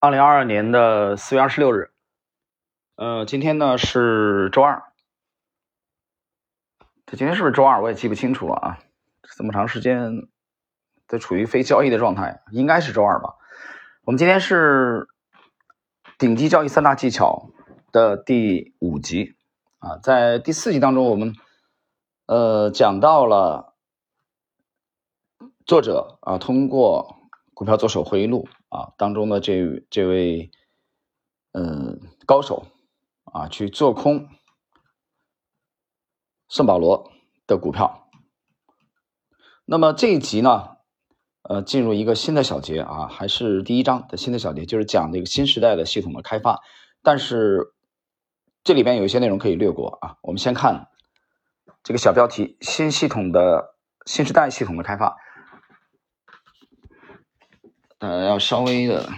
二零二二年的四月二十六日，呃，今天呢是周二。这今天是不是周二？我也记不清楚了啊。这么长时间都处于非交易的状态，应该是周二吧。我们今天是顶级交易三大技巧的第五集啊，在第四集当中，我们呃讲到了作者啊通过股票做手回忆录。啊，当中的这这位，嗯，高手啊，去做空圣保罗的股票。那么这一集呢，呃，进入一个新的小节啊，还是第一章的新的小节，就是讲这个新时代的系统的开发。但是这里边有一些内容可以略过啊。我们先看这个小标题：新系统的新时代系统的开发。呃，要稍微的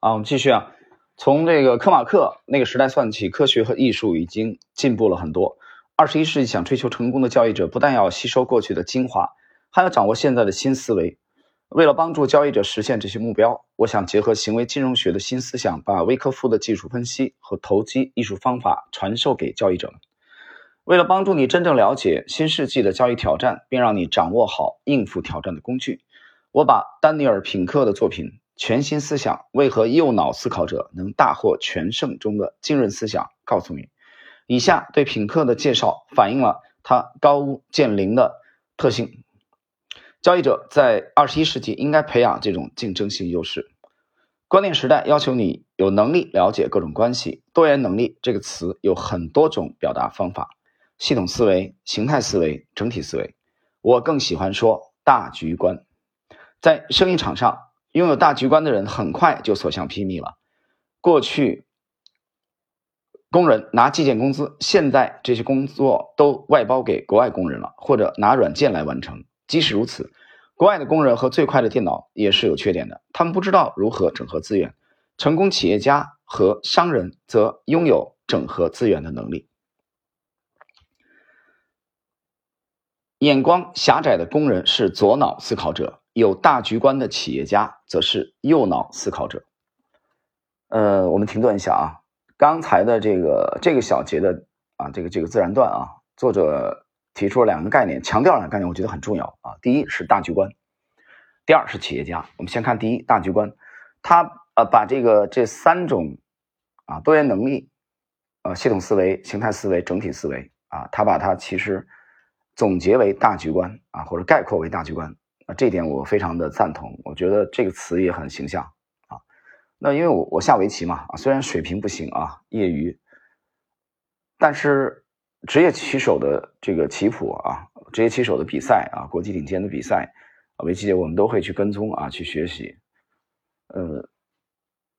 啊，我们继续啊。从这个科马克那个时代算起，科学和艺术已经进步了很多。二十一世纪想追求成功的交易者，不但要吸收过去的精华，还要掌握现在的新思维。为了帮助交易者实现这些目标，我想结合行为金融学的新思想，把威科夫的技术分析和投机艺术方法传授给交易者们。为了帮助你真正了解新世纪的交易挑战，并让你掌握好应付挑战的工具，我把丹尼尔·品克的作品《全新思想：为何右脑思考者能大获全胜》中的浸润思想告诉你。以下对品克的介绍反映了他高屋建瓴的特性。交易者在二十一世纪应该培养这种竞争性优势。观念时代要求你有能力了解各种关系。多元能力这个词有很多种表达方法。系统思维、形态思维、整体思维，我更喜欢说大局观。在生意场上，拥有大局观的人很快就所向披靡了。过去，工人拿计件工资，现在这些工作都外包给国外工人了，或者拿软件来完成。即使如此，国外的工人和最快的电脑也是有缺点的，他们不知道如何整合资源。成功企业家和商人则拥有整合资源的能力。眼光狭窄的工人是左脑思考者，有大局观的企业家则是右脑思考者。呃，我们停顿一下啊，刚才的这个这个小节的啊，这个这个自然段啊，作者提出了两个概念，强调两个概念，我觉得很重要啊。第一是大局观，第二是企业家。我们先看第一，大局观，他呃把这个这三种啊多元能力，呃系统思维、形态思维、整体思维啊，他把它其实。总结为大局观啊，或者概括为大局观啊，这点我非常的赞同。我觉得这个词也很形象啊。那因为我我下围棋嘛啊，虽然水平不行啊，业余，但是职业棋手的这个棋谱啊，职业棋手的比赛啊，国际顶尖的比赛啊，围棋界我们都会去跟踪啊，去学习。呃，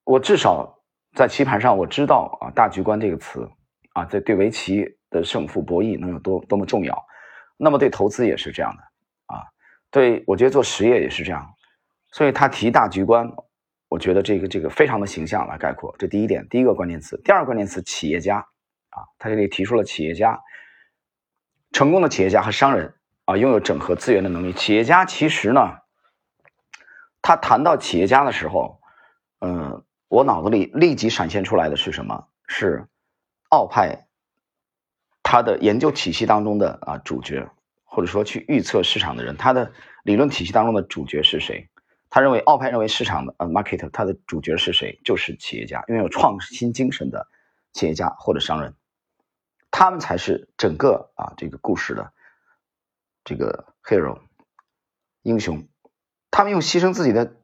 我至少在棋盘上我知道啊，大局观这个词啊，在对围棋的胜负博弈能有多多么重要。那么对投资也是这样的啊，对我觉得做实业也是这样，所以他提大局观，我觉得这个这个非常的形象来概括。这第一点，第一个关键词。第二个关键词，企业家啊，他这里提出了企业家，成功的企业家和商人啊，拥有整合资源的能力。企业家其实呢，他谈到企业家的时候，嗯，我脑子里立即闪现出来的是什么？是奥派。他的研究体系当中的啊主角，或者说去预测市场的人，他的理论体系当中的主角是谁？他认为奥派认为市场的呃 market，他的主角是谁？就是企业家，拥有创新精神的企业家或者商人，他们才是整个啊这个故事的这个 hero 英雄。他们用牺牲自己的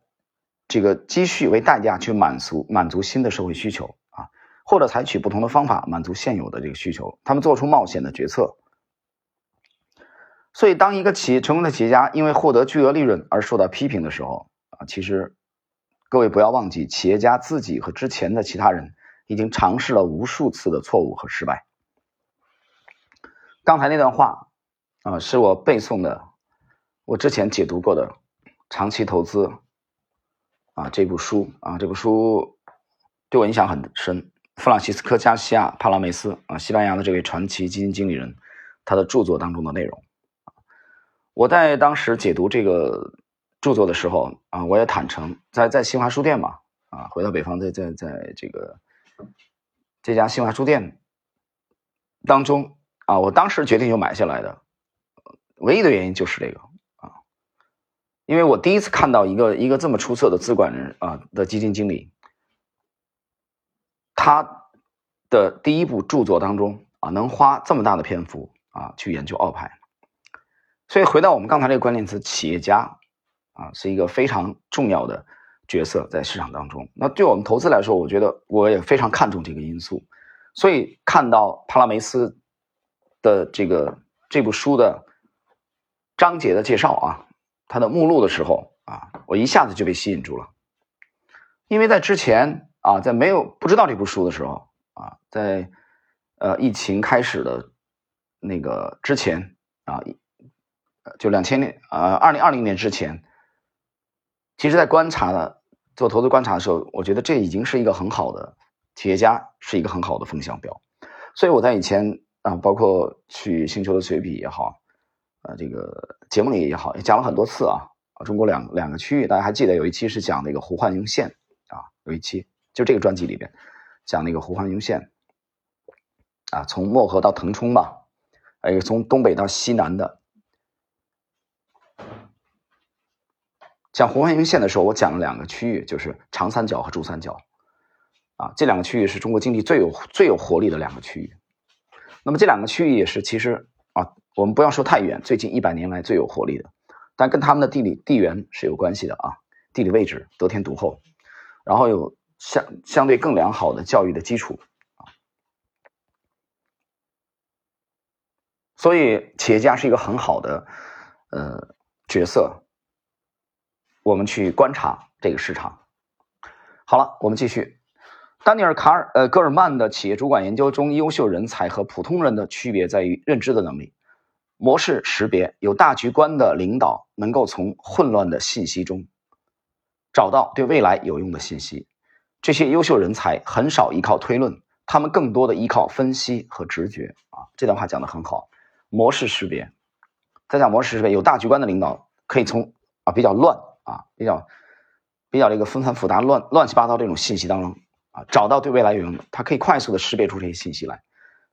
这个积蓄为代价去满足满足新的社会需求。或者采取不同的方法满足现有的这个需求，他们做出冒险的决策。所以，当一个企业成功的企业家因为获得巨额利润而受到批评的时候，啊，其实各位不要忘记，企业家自己和之前的其他人已经尝试了无数次的错误和失败。刚才那段话啊，是我背诵的，我之前解读过的《长期投资》啊这部书啊，这部书对我影响很深。弗朗西斯科·加西亚·帕拉梅斯啊，西班牙的这位传奇基金经理人，他的著作当中的内容。我在当时解读这个著作的时候啊，我也坦诚，在在新华书店嘛，啊，回到北方，在在在这个这家新华书店当中啊，我当时决定就买下来的，唯一的原因就是这个啊，因为我第一次看到一个一个这么出色的资管人啊的基金经理，他的第一部著作当中啊，能花这么大的篇幅啊去研究澳牌。所以回到我们刚才这个关键词，企业家啊是一个非常重要的角色在市场当中。那对我们投资来说，我觉得我也非常看重这个因素。所以看到帕拉梅斯的这个这部书的章节的介绍啊，它的目录的时候啊，我一下子就被吸引住了。因为在之前啊，在没有不知道这部书的时候啊，在呃疫情开始的那个之前啊。就两千年，呃，二零二零年之前，其实，在观察的做投资观察的时候，我觉得这已经是一个很好的企业家，是一个很好的风向标。所以我在以前啊，包括去星球的随笔也好，呃，这个节目里也好，也讲了很多次啊。中国两两个区域，大家还记得有一期是讲那个胡焕庸线啊，有一期就这个专辑里边讲那个胡焕庸线啊，从漠河到腾冲吧，还有从东北到西南的。讲胡汉庸线的时候，我讲了两个区域，就是长三角和珠三角，啊，这两个区域是中国经济最有最有活力的两个区域。那么这两个区域也是其实啊，我们不要说太远，最近一百年来最有活力的，但跟他们的地理地缘是有关系的啊，地理位置得天独厚，然后有相相对更良好的教育的基础，所以企业家是一个很好的呃角色。我们去观察这个市场。好了，我们继续。丹尼尔·卡尔呃戈尔曼的企业主管研究中，优秀人才和普通人的区别在于认知的能力、模式识别。有大局观的领导能够从混乱的信息中找到对未来有用的信息。这些优秀人才很少依靠推论，他们更多的依靠分析和直觉。啊，这段话讲的很好。模式识别，在讲模式识别，有大局观的领导可以从啊比较乱。啊，比较比较这个纷繁复杂、乱乱七八糟这种信息当中啊，找到对未来有用的，他可以快速的识别出这些信息来。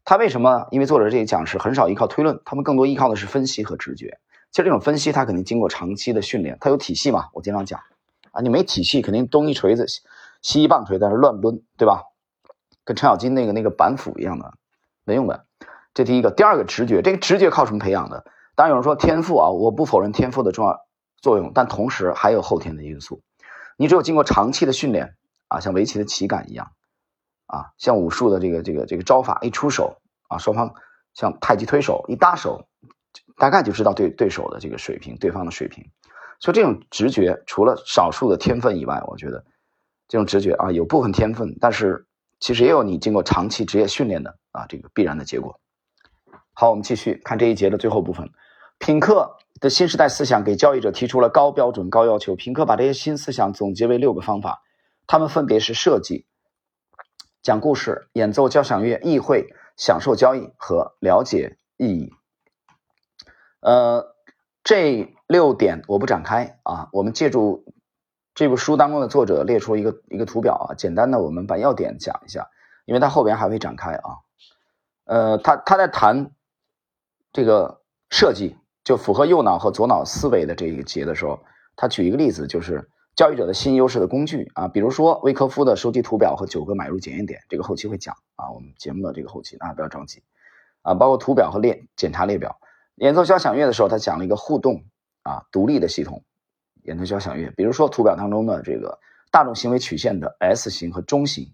他为什么？因为作者这里讲是很少依靠推论，他们更多依靠的是分析和直觉。其实这种分析，他肯定经过长期的训练，他有体系嘛。我经常讲啊，你没体系，肯定东一锤子，西一棒槌在那乱抡，对吧？跟程咬金那个那个板斧一样的，没用的。这第一个，第二个直觉，这个直觉靠什么培养的？当然有人说天赋啊，我不否认天赋的重要。作用，但同时还有后天的因素。你只有经过长期的训练啊，像围棋的棋感一样啊，像武术的这个这个这个招法一出手啊，双方像太极推手一搭手，大概就知道对对手的这个水平，对方的水平。所以这种直觉，除了少数的天分以外，我觉得这种直觉啊，有部分天分，但是其实也有你经过长期职业训练的啊，这个必然的结果。好，我们继续看这一节的最后部分，品客。的新时代思想给交易者提出了高标准、高要求。品客把这些新思想总结为六个方法，他们分别是设计、讲故事、演奏交响乐、议会、享受交易和了解意义。呃，这六点我不展开啊，我们借助这部书当中的作者列出一个一个图表啊，简单的我们把要点讲一下，因为他后边还会展开啊。呃，他他在谈这个设计。就符合右脑和左脑思维的这一节的时候，他举一个例子，就是交易者的新优势的工具啊，比如说威科夫的收集图表和九个买入检验点，这个后期会讲啊，我们节目的这个后期啊不要着急啊，包括图表和列检查列表。演奏交响乐的时候，他讲了一个互动啊独立的系统演奏交响乐，比如说图表当中的这个大众行为曲线的 S 型和钟型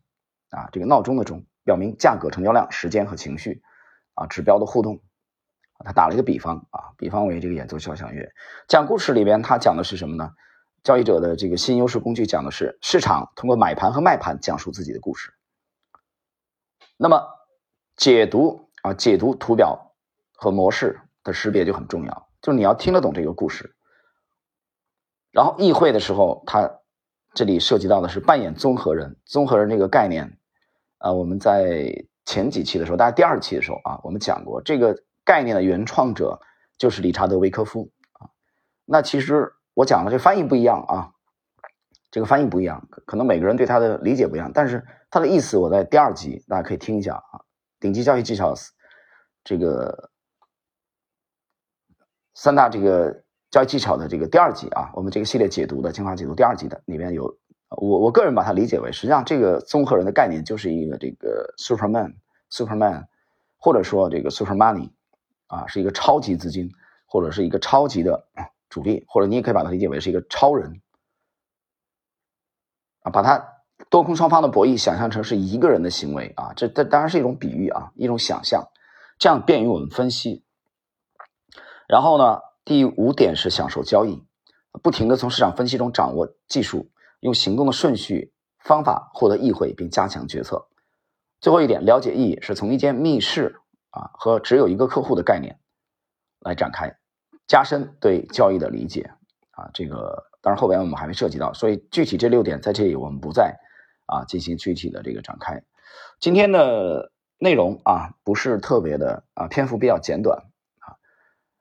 啊，这个闹钟的钟表明价格、成交量、时间和情绪啊指标的互动。他打了一个比方啊，比方为这个演奏交响乐讲故事里边，他讲的是什么呢？交易者的这个新优势工具讲的是市场通过买盘和卖盘讲述自己的故事。那么解读啊，解读图表和模式的识别就很重要，就是你要听得懂这个故事。然后议会的时候，他这里涉及到的是扮演综合人，综合人这个概念啊，我们在前几期的时候，大概第二期的时候啊，我们讲过这个。概念的原创者就是理查德·维科夫啊。那其实我讲的这翻译不一样啊，这个翻译不一样，可能每个人对它的理解不一样，但是它的意思我在第二集大家可以听一下啊，顶级交易技巧这个三大这个交易技巧的这个第二集啊，我们这个系列解读的精华解读第二集的里面有，我我个人把它理解为，实际上这个综合人的概念就是一个这个 Superman，Superman，或者说这个 Super Money，啊，是一个超级资金，或者是一个超级的。主力，或者你也可以把它理解为是一个超人啊，把它多空双方的博弈想象成是一个人的行为啊，这这当然是一种比喻啊，一种想象，这样便于我们分析。然后呢，第五点是享受交易，不停的从市场分析中掌握技术，用行动的顺序方法获得意会并加强决策。最后一点，了解意义是从一间密室啊和只有一个客户的概念来展开。加深对交易的理解啊，这个当然后边我们还没涉及到，所以具体这六点在这里我们不再啊进行具体的这个展开。今天的内容啊不是特别的啊篇幅比较简短啊，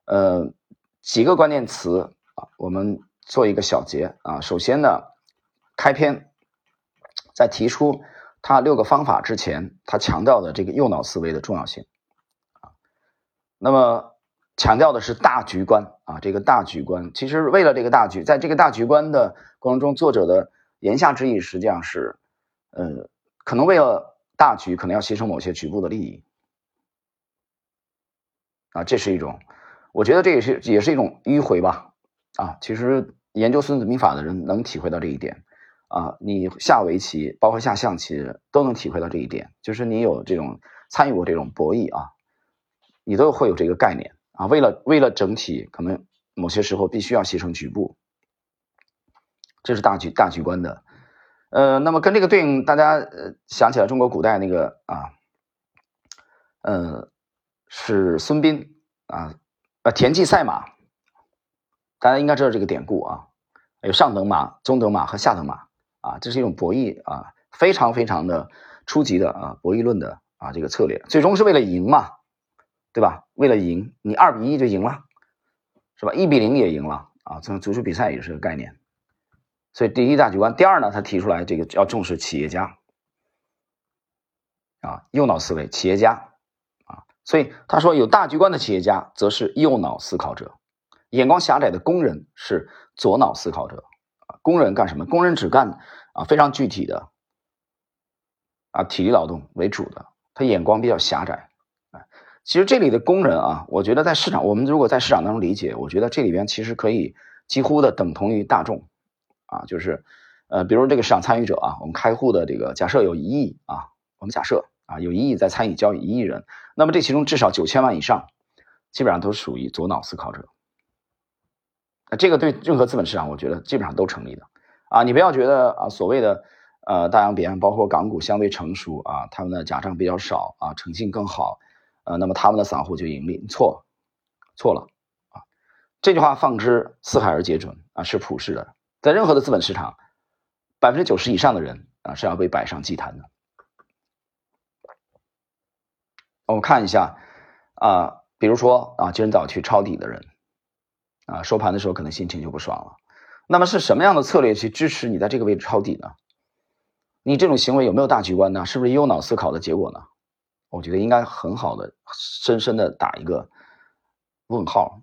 呃几个关键词啊我们做一个小结啊。首先呢，开篇在提出他六个方法之前，他强调的这个右脑思维的重要性啊，那么。强调的是大局观啊，这个大局观其实为了这个大局，在这个大局观的过程中，作者的言下之意实际上是，呃，可能为了大局，可能要牺牲某些局部的利益啊，这是一种，我觉得这也是也是一种迂回吧啊，其实研究孙子兵法的人能体会到这一点啊，你下围棋，包括下象棋，都能体会到这一点，就是你有这种参与过这种博弈啊，你都会有这个概念。啊，为了为了整体，可能某些时候必须要牺牲局部，这是大局大局观的。呃，那么跟这个对应，大家呃想起来中国古代那个啊，呃，是孙膑啊，呃田忌赛马，大家应该知道这个典故啊，有上等马、中等马和下等马啊，这是一种博弈啊，非常非常的初级的啊博弈论的啊这个策略，最终是为了赢嘛。对吧？为了赢，你二比一就赢了，是吧？一比零也赢了啊！这种足球比赛也是个概念。所以第一大局观，第二呢，他提出来这个要重视企业家啊，右脑思维，企业家。所以他说，有大局观的企业家则是右脑思考者，眼光狭窄的工人是左脑思考者啊。工人干什么？工人只干啊非常具体的啊体力劳动为主的，他眼光比较狭窄。其实这里的工人啊，我觉得在市场，我们如果在市场当中理解，我觉得这里边其实可以几乎的等同于大众，啊，就是，呃，比如这个市场参与者啊，我们开户的这个假设有一亿啊，我们假设啊有一亿在参与交易，一亿人，那么这其中至少九千万以上，基本上都属于左脑思考者，那这个对任何资本市场，我觉得基本上都成立的，啊，你不要觉得啊所谓的呃大洋彼岸，包括港股相对成熟啊，他们的假账比较少啊，诚信更好。呃，那么他们的散户就盈利，错，错了啊！这句话放之四海而皆准啊，是普世的，在任何的资本市场，百分之九十以上的人啊是要被摆上祭坛的。我们看一下啊，比如说啊，今天早去抄底的人啊，收盘的时候可能心情就不爽了。那么是什么样的策略去支持你在这个位置抄底呢？你这种行为有没有大局观呢？是不是右脑思考的结果呢？我觉得应该很好的、深深的打一个问号。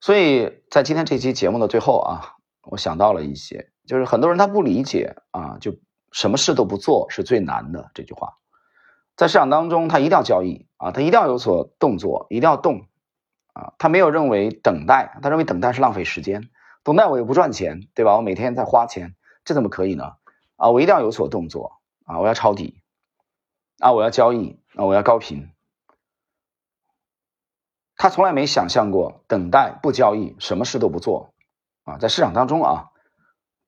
所以在今天这期节目的最后啊，我想到了一些，就是很多人他不理解啊，就什么事都不做是最难的这句话。在市场当中，他一定要交易啊，他一定要有所动作，一定要动啊，他没有认为等待，他认为等待是浪费时间，等待我又不赚钱，对吧？我每天在花钱，这怎么可以呢？啊，我一定要有所动作啊，我要抄底。啊，我要交易啊，我要高频。他从来没想象过等待不交易，什么事都不做啊，在市场当中啊，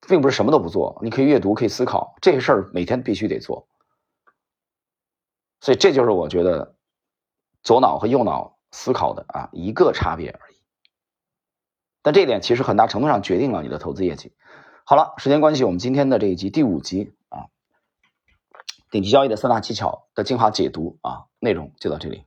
并不是什么都不做，你可以阅读，可以思考，这个事儿每天必须得做。所以这就是我觉得左脑和右脑思考的啊一个差别而已。但这一点其实很大程度上决定了你的投资业绩。好了，时间关系，我们今天的这一集第五集啊。顶级交易的三大技巧的精华解读啊，内容就到这里。